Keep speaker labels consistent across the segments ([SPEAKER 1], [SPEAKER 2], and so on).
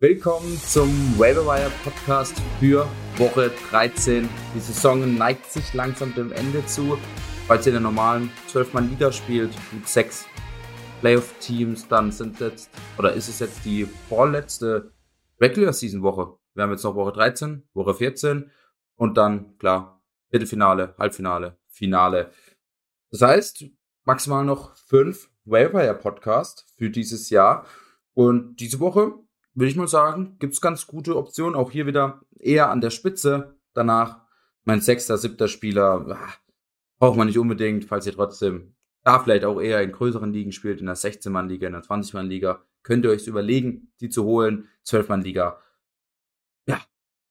[SPEAKER 1] Willkommen zum Waiverwire Podcast für Woche 13. Die Saison neigt sich langsam dem Ende zu. Falls ihr in der normalen 12-Mann-Liga spielt mit sechs Playoff-Teams, dann sind jetzt, oder ist es jetzt die vorletzte Regular-Season-Woche. Wir haben jetzt noch Woche 13, Woche 14 und dann, klar, Viertelfinale, Halbfinale, Finale. Das heißt, maximal noch fünf Waiverwire Podcast für dieses Jahr. Und diese Woche würde ich mal sagen, gibt es ganz gute Optionen. Auch hier wieder eher an der Spitze. Danach mein sechster, siebter Spieler. Ah, braucht man nicht unbedingt, falls ihr trotzdem da vielleicht auch eher in größeren Ligen spielt, in der 16-Mann-Liga, in der 20-Mann-Liga, könnt ihr euch überlegen, die zu holen. 12-Mann-Liga. Ja,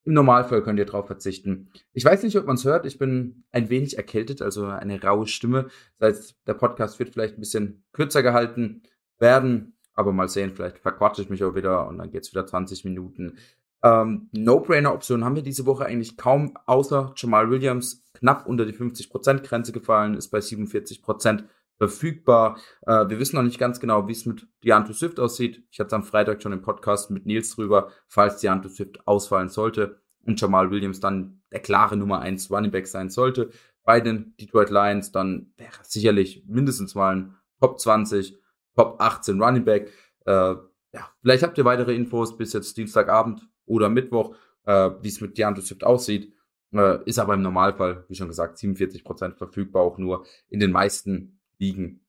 [SPEAKER 1] im Normalfall könnt ihr drauf verzichten. Ich weiß nicht, ob man es hört. Ich bin ein wenig erkältet, also eine raue Stimme. Das heißt, der Podcast wird vielleicht ein bisschen kürzer gehalten werden. Aber mal sehen, vielleicht verquatsche ich mich auch wieder und dann geht's wieder 20 Minuten. Ähm, No-Brainer-Optionen haben wir diese Woche eigentlich kaum, außer Jamal Williams knapp unter die 50%-Grenze gefallen, ist bei 47% verfügbar. Äh, wir wissen noch nicht ganz genau, wie es mit DeAndre Swift aussieht. Ich hatte es am Freitag schon im Podcast mit Nils drüber, falls DeAndre Swift ausfallen sollte und Jamal Williams dann der klare Nummer 1 Running Back sein sollte bei den Detroit Lions, dann wäre sicherlich mindestens mal ein Top 20 Top 18 Running Back. Äh, ja, vielleicht habt ihr weitere Infos bis jetzt Dienstagabend oder Mittwoch, äh, wie es mit DeAndre Swift aussieht. Äh, ist aber im Normalfall, wie schon gesagt, 47% verfügbar, auch nur in den meisten Ligen,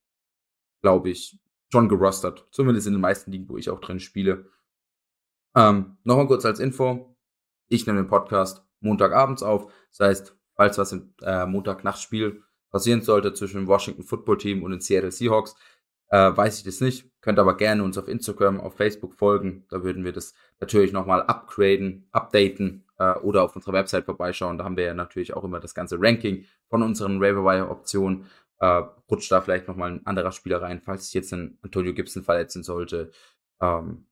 [SPEAKER 1] glaube ich, schon gerostert. Zumindest in den meisten Ligen, wo ich auch drin spiele. Ähm, Nochmal kurz als Info. Ich nehme den Podcast Montagabends auf. Das heißt, falls was im äh, Montagnachtspiel passieren sollte zwischen dem Washington Football Team und den Seattle Seahawks, äh, weiß ich das nicht. Könnt aber gerne uns auf Instagram, auf Facebook folgen. Da würden wir das natürlich nochmal upgraden, updaten äh, oder auf unserer Website vorbeischauen. Da haben wir ja natürlich auch immer das ganze Ranking von unseren Waiver-Wire-Optionen. Äh, rutscht da vielleicht nochmal ein anderer Spieler rein, falls sich jetzt ein Antonio Gibson verletzen sollte. Ähm,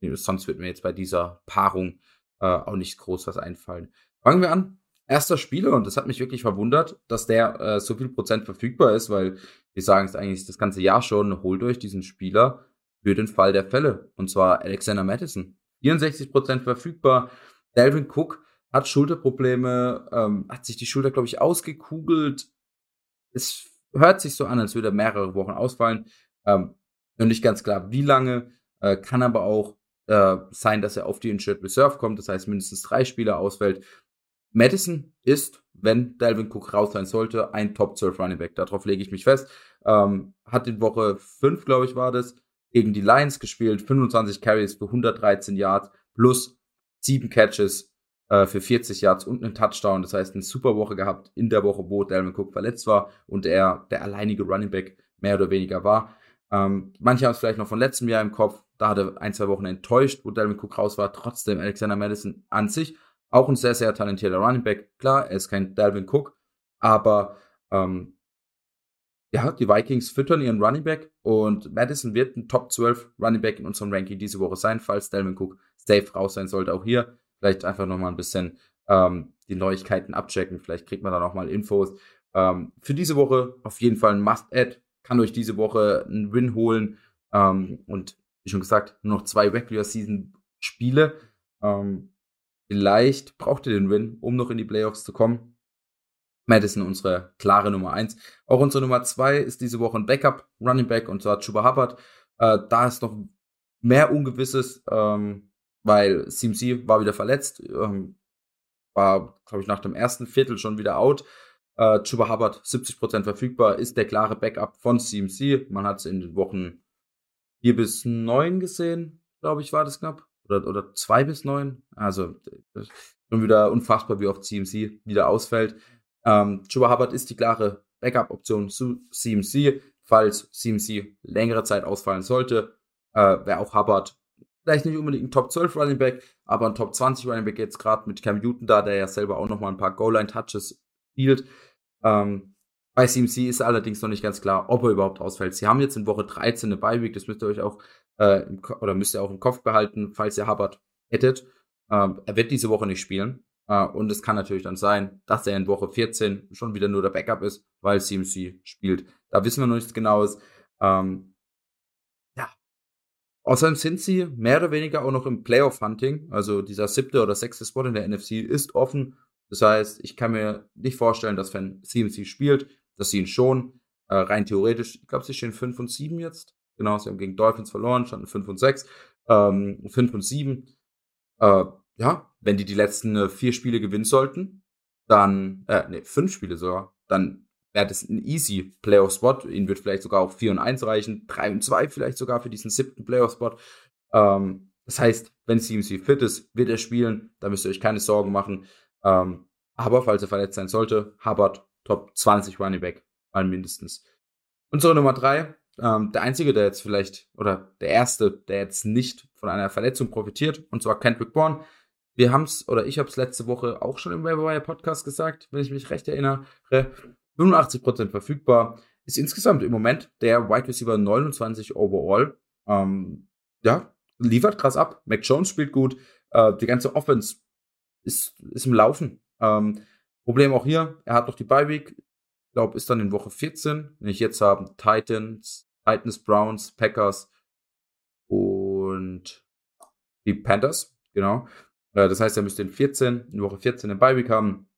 [SPEAKER 1] sonst wird mir jetzt bei dieser Paarung äh, auch nicht groß was einfallen. Fangen wir an erster Spieler und das hat mich wirklich verwundert, dass der äh, so viel Prozent verfügbar ist, weil wir sagen es eigentlich das ganze Jahr schon, holt euch diesen Spieler für den Fall der Fälle und zwar Alexander Madison. 64 Prozent verfügbar. Delvin Cook hat Schulterprobleme, ähm, hat sich die Schulter, glaube ich, ausgekugelt. Es hört sich so an, als würde er mehrere Wochen ausfallen. Ähm, noch nicht ganz klar, wie lange. Äh, kann aber auch äh, sein, dass er auf die Insured Reserve kommt, das heißt mindestens drei Spieler ausfällt. Madison ist, wenn Dalvin Cook raus sein sollte, ein Top 12 Running Back. Darauf lege ich mich fest. Ähm, hat in Woche 5, glaube ich, war das, gegen die Lions gespielt. 25 Carries für 113 Yards plus 7 Catches äh, für 40 Yards und einen Touchdown. Das heißt, eine super Woche gehabt in der Woche, wo Dalvin Cook verletzt war und er der alleinige Running Back mehr oder weniger war. Ähm, manche haben es vielleicht noch von letztem Jahr im Kopf. Da hat er ein, zwei Wochen enttäuscht, wo Dalvin Cook raus war. Trotzdem Alexander Madison an sich auch ein sehr, sehr talentierter Running Back. Klar, er ist kein Dalvin Cook, aber ähm, ja, die Vikings füttern ihren Running Back und Madison wird ein Top 12 Running Back in unserem Ranking diese Woche sein, falls Dalvin Cook safe raus sein sollte. Auch hier vielleicht einfach nochmal ein bisschen ähm, die Neuigkeiten abchecken. Vielleicht kriegt man da nochmal Infos. Ähm, für diese Woche auf jeden Fall ein Must-Add. Kann euch diese Woche einen Win holen. Ähm, und wie schon gesagt, nur noch zwei Regular Season Spiele. Ähm, Vielleicht braucht ihr den Win, um noch in die Playoffs zu kommen. Madison unsere klare Nummer eins. Auch unsere Nummer zwei ist diese Woche ein Backup Running Back und zwar Chuba Hubbard. Äh, da ist noch mehr Ungewisses, ähm, weil CMC war wieder verletzt, ähm, war, glaube ich, nach dem ersten Viertel schon wieder out. Äh, Chuba Hubbard 70% verfügbar, ist der klare Backup von CMC. Man hat es in den Wochen 4 bis 9 gesehen, glaube ich, war das knapp oder, oder zwei bis neun. Also schon wieder unfassbar, wie oft CMC wieder ausfällt. Ähm, Chuba Hubbard ist die klare Backup-Option zu CMC. Falls CMC längere Zeit ausfallen sollte, äh, wäre auch Hubbard vielleicht nicht unbedingt ein Top 12 Running Back, aber ein Top 20 Running Back jetzt gerade mit Cam Newton da, der ja selber auch nochmal ein paar Goal-Line-Touches spielt. Ähm, bei CMC ist allerdings noch nicht ganz klar, ob er überhaupt ausfällt. Sie haben jetzt in Woche 13 eine Bye-Week, das müsst ihr euch auch äh, oder müsst ihr auch im Kopf behalten, falls ihr Hubbard hättet. Ähm, er wird diese Woche nicht spielen. Äh, und es kann natürlich dann sein, dass er in Woche 14 schon wieder nur der Backup ist, weil CMC spielt. Da wissen wir noch nichts Genaues. Ähm, ja. Außerdem sind sie mehr oder weniger auch noch im Playoff-Hunting. Also dieser siebte oder sechste Spot in der NFC ist offen. Das heißt, ich kann mir nicht vorstellen, dass wenn CMC spielt, dass sie ihn schon äh, rein theoretisch, ich glaube, sie stehen 5 und 7 jetzt. Genau, sie haben gegen Dolphins verloren, standen 5 und 6, ähm, 5 und 7. Äh, ja, wenn die die letzten äh, vier Spiele gewinnen sollten, dann, äh, ne, fünf Spiele sogar, dann wäre das ein easy Playoff-Spot. Ihnen wird vielleicht sogar auch 4 und 1 reichen, 3 und 2 vielleicht sogar für diesen siebten Playoff-Spot. Ähm, das heißt, wenn CMC fit ist, wird er spielen, da müsst ihr euch keine Sorgen machen. Ähm, aber falls er verletzt sein sollte, Hubbard Top 20 Running Back, mal mindestens. Unsere Nummer 3, ähm, der einzige, der jetzt vielleicht, oder der erste, der jetzt nicht von einer Verletzung profitiert, und zwar Kendrick Bourne. Wir haben es, oder ich habe es letzte Woche auch schon im Wire Podcast gesagt, wenn ich mich recht erinnere. 85% verfügbar. Ist insgesamt im Moment der Wide Receiver 29 overall. Ähm, ja, liefert krass ab. Mac Jones spielt gut. Äh, die ganze Offense ist, ist im Laufen. Ähm, Problem auch hier, er hat noch die Bye Week. Ich glaube, ist dann in Woche 14. Wenn ich jetzt haben Titans, Titans, Browns, Packers und die Panthers. Genau. Äh, das heißt, er müsste in 14, in Woche 14 eine Bye Week haben.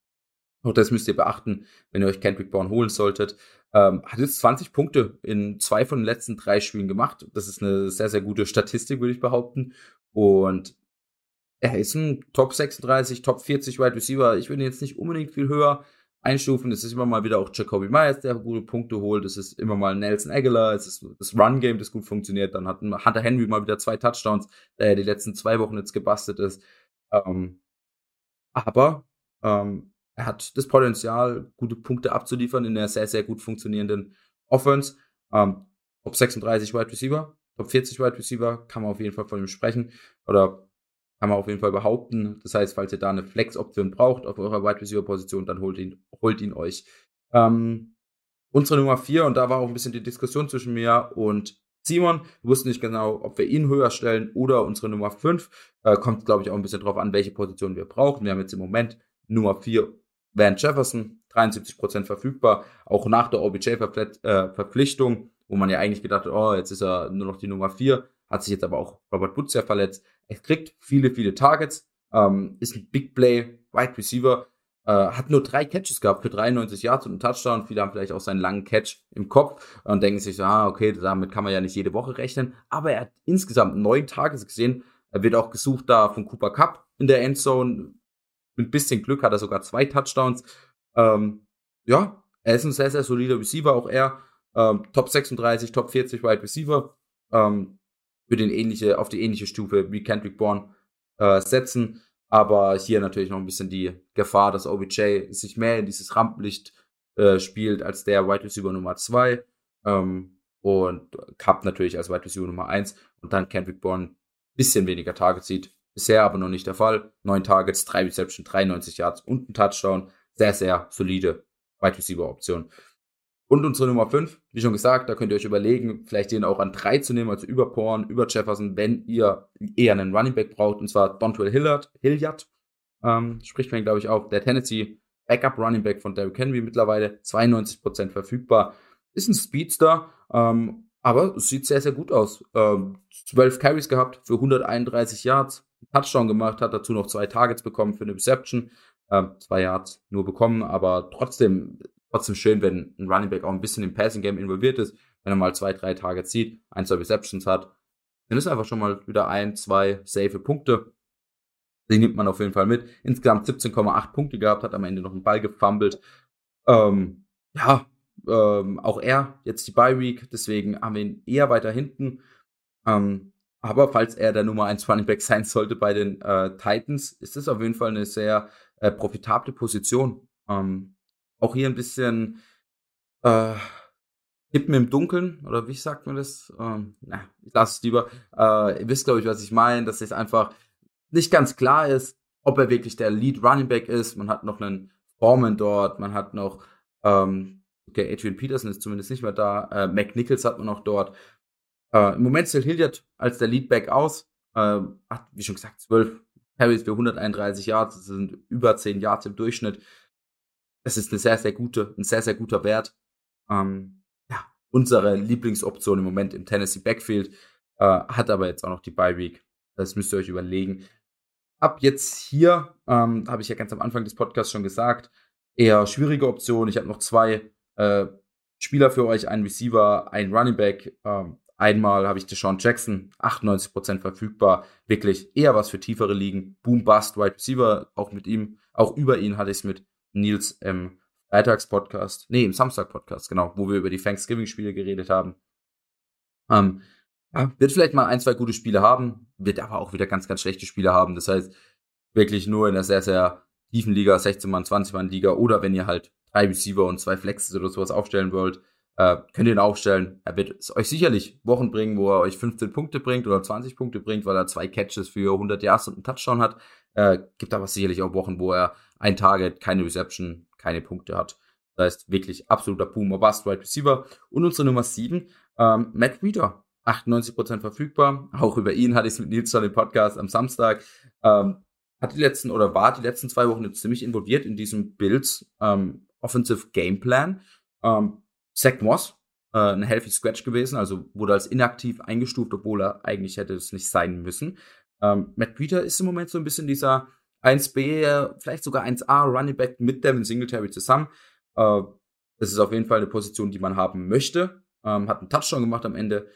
[SPEAKER 1] Auch das müsst ihr beachten, wenn ihr euch Kendrick Bourne holen solltet. Ähm, hat jetzt 20 Punkte in zwei von den letzten drei Spielen gemacht. Das ist eine sehr, sehr gute Statistik, würde ich behaupten. Und er ist ein Top 36, Top 40 Wide Receiver. Ich würde ihn jetzt nicht unbedingt viel höher einstufen. Es ist immer mal wieder auch Jacoby Myers, der gute Punkte holt. Es ist immer mal Nelson Aguilar. Es ist das Run-Game, das gut funktioniert. Dann hat Hunter Henry mal wieder zwei Touchdowns, der die letzten zwei Wochen jetzt gebastelt ist. Ähm, aber ähm, er hat das Potenzial, gute Punkte abzuliefern in einer sehr, sehr gut funktionierenden Offense. Ähm, Top 36 Wide Receiver, Top 40 Wide Receiver, kann man auf jeden Fall von ihm sprechen. Oder kann man auf jeden Fall behaupten. Das heißt, falls ihr da eine Flex-Option braucht auf eurer Wide Receiver-Position, dann holt ihn, holt ihn euch. Ähm, unsere Nummer 4, und da war auch ein bisschen die Diskussion zwischen mir und Simon. Wir wussten nicht genau, ob wir ihn höher stellen oder unsere Nummer 5. Äh, kommt, glaube ich, auch ein bisschen drauf an, welche Position wir brauchen. Wir haben jetzt im Moment Nummer 4 Van Jefferson, 73% verfügbar, auch nach der OBJ-Verpflichtung, äh, wo man ja eigentlich gedacht hat, oh, jetzt ist er nur noch die Nummer 4, hat sich jetzt aber auch Robert Woods ja verletzt. Er kriegt viele, viele Targets, ähm, ist ein Big Play, Wide Receiver, äh, hat nur drei Catches gehabt für 93 Yards und einen Touchdown. Viele haben vielleicht auch seinen langen Catch im Kopf und denken sich so, ah, okay, damit kann man ja nicht jede Woche rechnen. Aber er hat insgesamt neun Targets gesehen. Er wird auch gesucht da von Cooper Cup in der Endzone. Mit bisschen Glück hat er sogar zwei Touchdowns. Ähm, ja, er ist ein sehr, sehr solider Receiver, auch er. Ähm, Top 36, Top 40 Wide Receiver. Ähm, für den ähnliche, auf die ähnliche Stufe wie Kendrick Bourne äh, setzen. Aber hier natürlich noch ein bisschen die Gefahr, dass OBJ sich mehr in dieses Rampenlicht äh, spielt als der Wide Receiver Nummer 2. Ähm, und Cup natürlich als Wide Receiver Nummer 1 und dann Kendrick Bourne bisschen weniger Targets sieht. Bisher aber noch nicht der Fall. Neun Targets, drei Reception, 93 Yards und ein Touchdown. Sehr, sehr solide Wide Receiver Option. Und unsere Nummer 5, wie schon gesagt, da könnt ihr euch überlegen, vielleicht den auch an 3 zu nehmen, also über Porn, über Jefferson, wenn ihr eher einen Running Back braucht, und zwar Dontrell Hilliard, Hilliard ähm, spricht man, glaube ich, auch, der Tennessee Backup Running Back von Derrick Henry mittlerweile, 92% verfügbar, ist ein Speedster, ähm, aber sieht sehr, sehr gut aus. Ähm, 12 Carries gehabt für 131 Yards, Touchdown gemacht, hat dazu noch zwei Targets bekommen für eine Reception, ähm, zwei Yards nur bekommen, aber trotzdem trotzdem schön, wenn ein Running Back auch ein bisschen im Passing Game involviert ist, wenn er mal zwei, drei Tage zieht, ein, zwei Receptions hat, dann ist einfach schon mal wieder ein, zwei safe Punkte. Die nimmt man auf jeden Fall mit. Insgesamt 17,8 Punkte gehabt, hat am Ende noch einen Ball gefummelt. Ähm, ja, ähm, auch er jetzt die Bye Week, deswegen haben wir ihn eher weiter hinten. Ähm, aber falls er der Nummer 1 Running Back sein sollte bei den äh, Titans, ist das auf jeden Fall eine sehr äh, profitable Position. Ähm, auch hier ein bisschen äh, Tippen im Dunkeln, oder wie sagt man das? Ähm, na, ich lasse es lieber. Äh, ihr wisst, glaube ich, was ich meine, dass es einfach nicht ganz klar ist, ob er wirklich der Lead Running Back ist. Man hat noch einen Foreman dort, man hat noch, ähm, okay, Adrian Peterson ist zumindest nicht mehr da, äh, Mac Nichols hat man noch dort. Äh, Im Moment zählt Hilliard als der Leadback aus, äh, hat, wie schon gesagt, 12 Carries für 131 Yards, das sind über 10 Yards im Durchschnitt es ist eine sehr, sehr gute, ein sehr, sehr guter Wert. Ähm, ja, unsere Lieblingsoption im Moment im Tennessee Backfield. äh, hat aber jetzt auch noch die Bye Week. Das müsst ihr euch überlegen. Ab jetzt hier, ähm, habe ich ja ganz am Anfang des Podcasts schon gesagt, eher schwierige Option. Ich habe noch zwei äh, Spieler für euch, einen Receiver, ein Running Back. Ähm, einmal habe ich Deshaun Jackson, 98% verfügbar. Wirklich eher was für tiefere Ligen. Boom, Bust, Wide Receiver. Auch mit ihm, auch über ihn hatte ich es mit Nils im Freitags-Podcast. Nee, im Samstag-Podcast, genau, wo wir über die Thanksgiving-Spiele geredet haben. Ähm, wird vielleicht mal ein, zwei gute Spiele haben, wird aber auch wieder ganz, ganz schlechte Spiele haben. Das heißt, wirklich nur in der sehr, sehr tiefen Liga, 16 Mann, 20 Mann Liga oder wenn ihr halt drei Receiver und zwei Flexes oder sowas aufstellen wollt, äh, könnt ihr ihn aufstellen. Er wird euch sicherlich Wochen bringen, wo er euch 15 Punkte bringt oder 20 Punkte bringt, weil er zwei Catches für 100 Yards und einen Touchdown hat. Äh, gibt aber sicherlich auch Wochen, wo er ein Target, keine Reception, keine Punkte hat. Das heißt, wirklich absoluter Boom, Bust, Wide Receiver. Und unsere Nummer 7, ähm, Matt Reader. 98% verfügbar. Auch über ihn hatte ich es mit Nils im Podcast am Samstag. Ähm, hat die letzten oder war die letzten zwei Wochen ziemlich involviert in diesem Bills ähm, Offensive Gameplan. Ähm, Zach Moss, äh, ein healthy Scratch gewesen, also wurde als inaktiv eingestuft, obwohl er eigentlich hätte es nicht sein müssen. Ähm, Matt Peter ist im Moment so ein bisschen dieser 1B, vielleicht sogar 1A Running Back mit Devin Singletary zusammen. Äh, das ist auf jeden Fall eine Position, die man haben möchte. Ähm, hat einen Touchdown gemacht am Ende.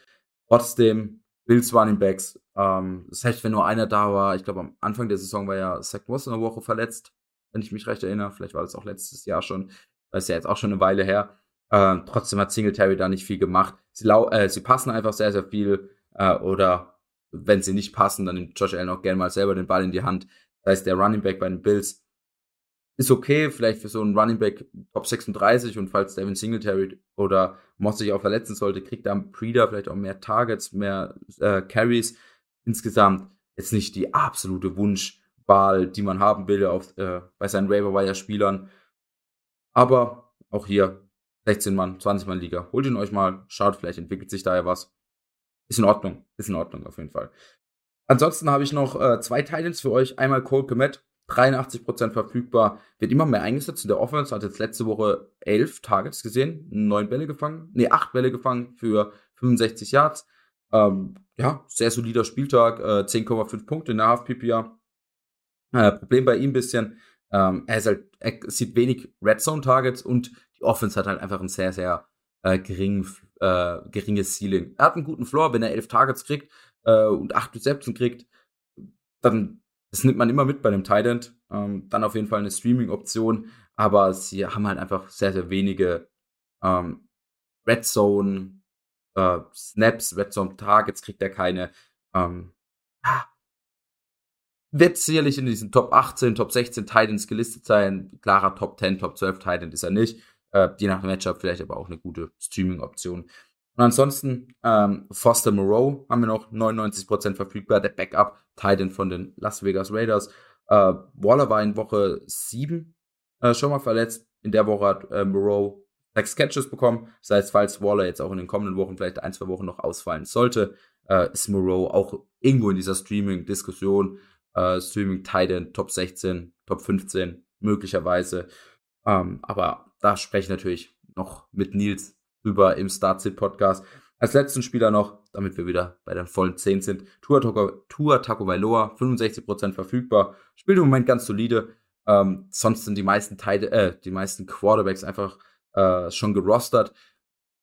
[SPEAKER 1] Trotzdem, Bills Running Backs. Ähm, das heißt, wenn nur einer da war, ich glaube, am Anfang der Saison war ja Zach Moss in der Woche verletzt, wenn ich mich recht erinnere. Vielleicht war das auch letztes Jahr schon. Das ist ja jetzt auch schon eine Weile her. Ähm, trotzdem hat Singletary da nicht viel gemacht. Sie, äh, sie passen einfach sehr, sehr viel. Äh, oder wenn sie nicht passen, dann nimmt Josh Allen auch gerne mal selber den Ball in die Hand. Das heißt, der Running Back bei den Bills ist okay, vielleicht für so einen Running Back Top 36 und falls Devin Singletary oder Moss sich auch verletzen sollte, kriegt dann Preda vielleicht auch mehr Targets, mehr äh, Carries. Insgesamt jetzt nicht die absolute Wunschwahl, die man haben will auf, äh, bei seinen Waiver-Wire-Spielern. Aber auch hier 16 Mann, 20 Mann Liga. Holt ihn euch mal, schaut, vielleicht entwickelt sich da ja was. Ist in Ordnung, ist in Ordnung auf jeden Fall. Ansonsten habe ich noch äh, zwei Titans für euch. Einmal Cole Komet, 83% verfügbar, wird immer mehr eingesetzt in der Offense, hat jetzt letzte Woche 11 Targets gesehen, 9 Bälle gefangen, nee, 8 Bälle gefangen für 65 Yards. Ähm, ja, sehr solider Spieltag, äh, 10,5 Punkte in der Half-PPA. Äh, Problem bei ihm ein bisschen, ähm, er, halt, er sieht wenig Red Zone Targets und Offense hat halt einfach ein sehr, sehr äh, gering, äh, geringes Ceiling. Er hat einen guten Floor, wenn er 11 Targets kriegt äh, und 8 Receptions kriegt, dann das nimmt man immer mit bei dem Tight Ähm, dann auf jeden Fall eine Streaming-Option, aber sie haben halt einfach sehr, sehr wenige ähm, Red Zone äh, Snaps, Red Zone Targets kriegt er keine. Ähm, wird sicherlich in diesen Top 18, Top 16 Titans gelistet sein. Klarer Top 10, Top 12 Titan ist er nicht. Äh, je nach Matchup vielleicht aber auch eine gute Streaming-Option. Und ansonsten ähm, Foster Moreau haben wir noch 99% verfügbar, der Backup Titan von den Las Vegas Raiders. Äh, Waller war in Woche 7 äh, schon mal verletzt. In der Woche hat äh, Moreau sechs Catches bekommen. Das heißt, falls Waller jetzt auch in den kommenden Wochen vielleicht ein, zwei Wochen noch ausfallen sollte, äh, ist Moreau auch irgendwo in dieser Streaming-Diskussion. Äh, Streaming Titan Top 16, Top 15 möglicherweise. Ähm, aber da spreche ich natürlich noch mit Nils über im Start-Sit-Podcast. Als letzten Spieler noch, damit wir wieder bei den vollen 10 sind, Tua, Tua Tagovailoa, 65% verfügbar, spielt im Moment ganz solide. Ähm, sonst sind die meisten Teile, äh, die meisten Quarterbacks einfach äh, schon gerostert.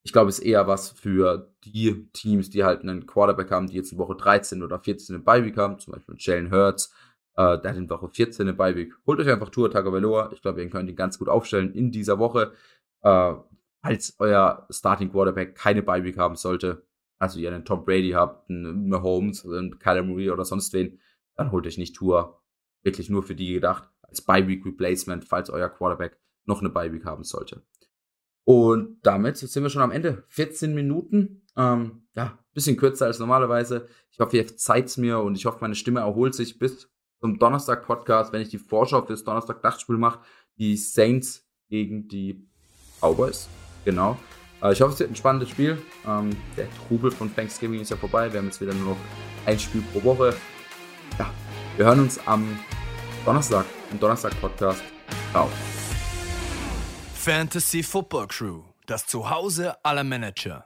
[SPEAKER 1] Ich glaube, es ist eher was für die Teams, die halt einen Quarterback haben, die jetzt in Woche 13 oder 14 in Beiweek haben, zum Beispiel Jalen Hurts, äh, hat in Woche 14 in Beiweek. Holt euch einfach Tua Tagovailoa. Ich glaube, ihr könnt ihn ganz gut aufstellen in dieser Woche. Äh, falls euer Starting Quarterback keine Bye haben sollte, also ihr einen Tom Brady habt, einen Mahomes, einen Kyler Murray oder sonst wen, dann holt euch nicht Tour. Wirklich nur für die gedacht, als Bye Week Replacement, falls euer Quarterback noch eine Bye Week haben sollte. Und damit sind wir schon am Ende. 14 Minuten. Ähm, ja, bisschen kürzer als normalerweise. Ich hoffe, ihr verzeiht mir und ich hoffe, meine Stimme erholt sich bis zum Donnerstag-Podcast, wenn ich die Vorschau fürs Donnerstag-Dachspiel mache. Die Saints gegen die Cowboys. Genau. Äh, ich hoffe, es wird ein spannendes Spiel. Ähm, der Trubel von Thanksgiving ist ja vorbei. Wir haben jetzt wieder nur noch ein Spiel pro Woche. Ja, wir hören uns am Donnerstag, im Donnerstag-Podcast. Ciao.
[SPEAKER 2] Fantasy Football Crew, das Zuhause aller Manager.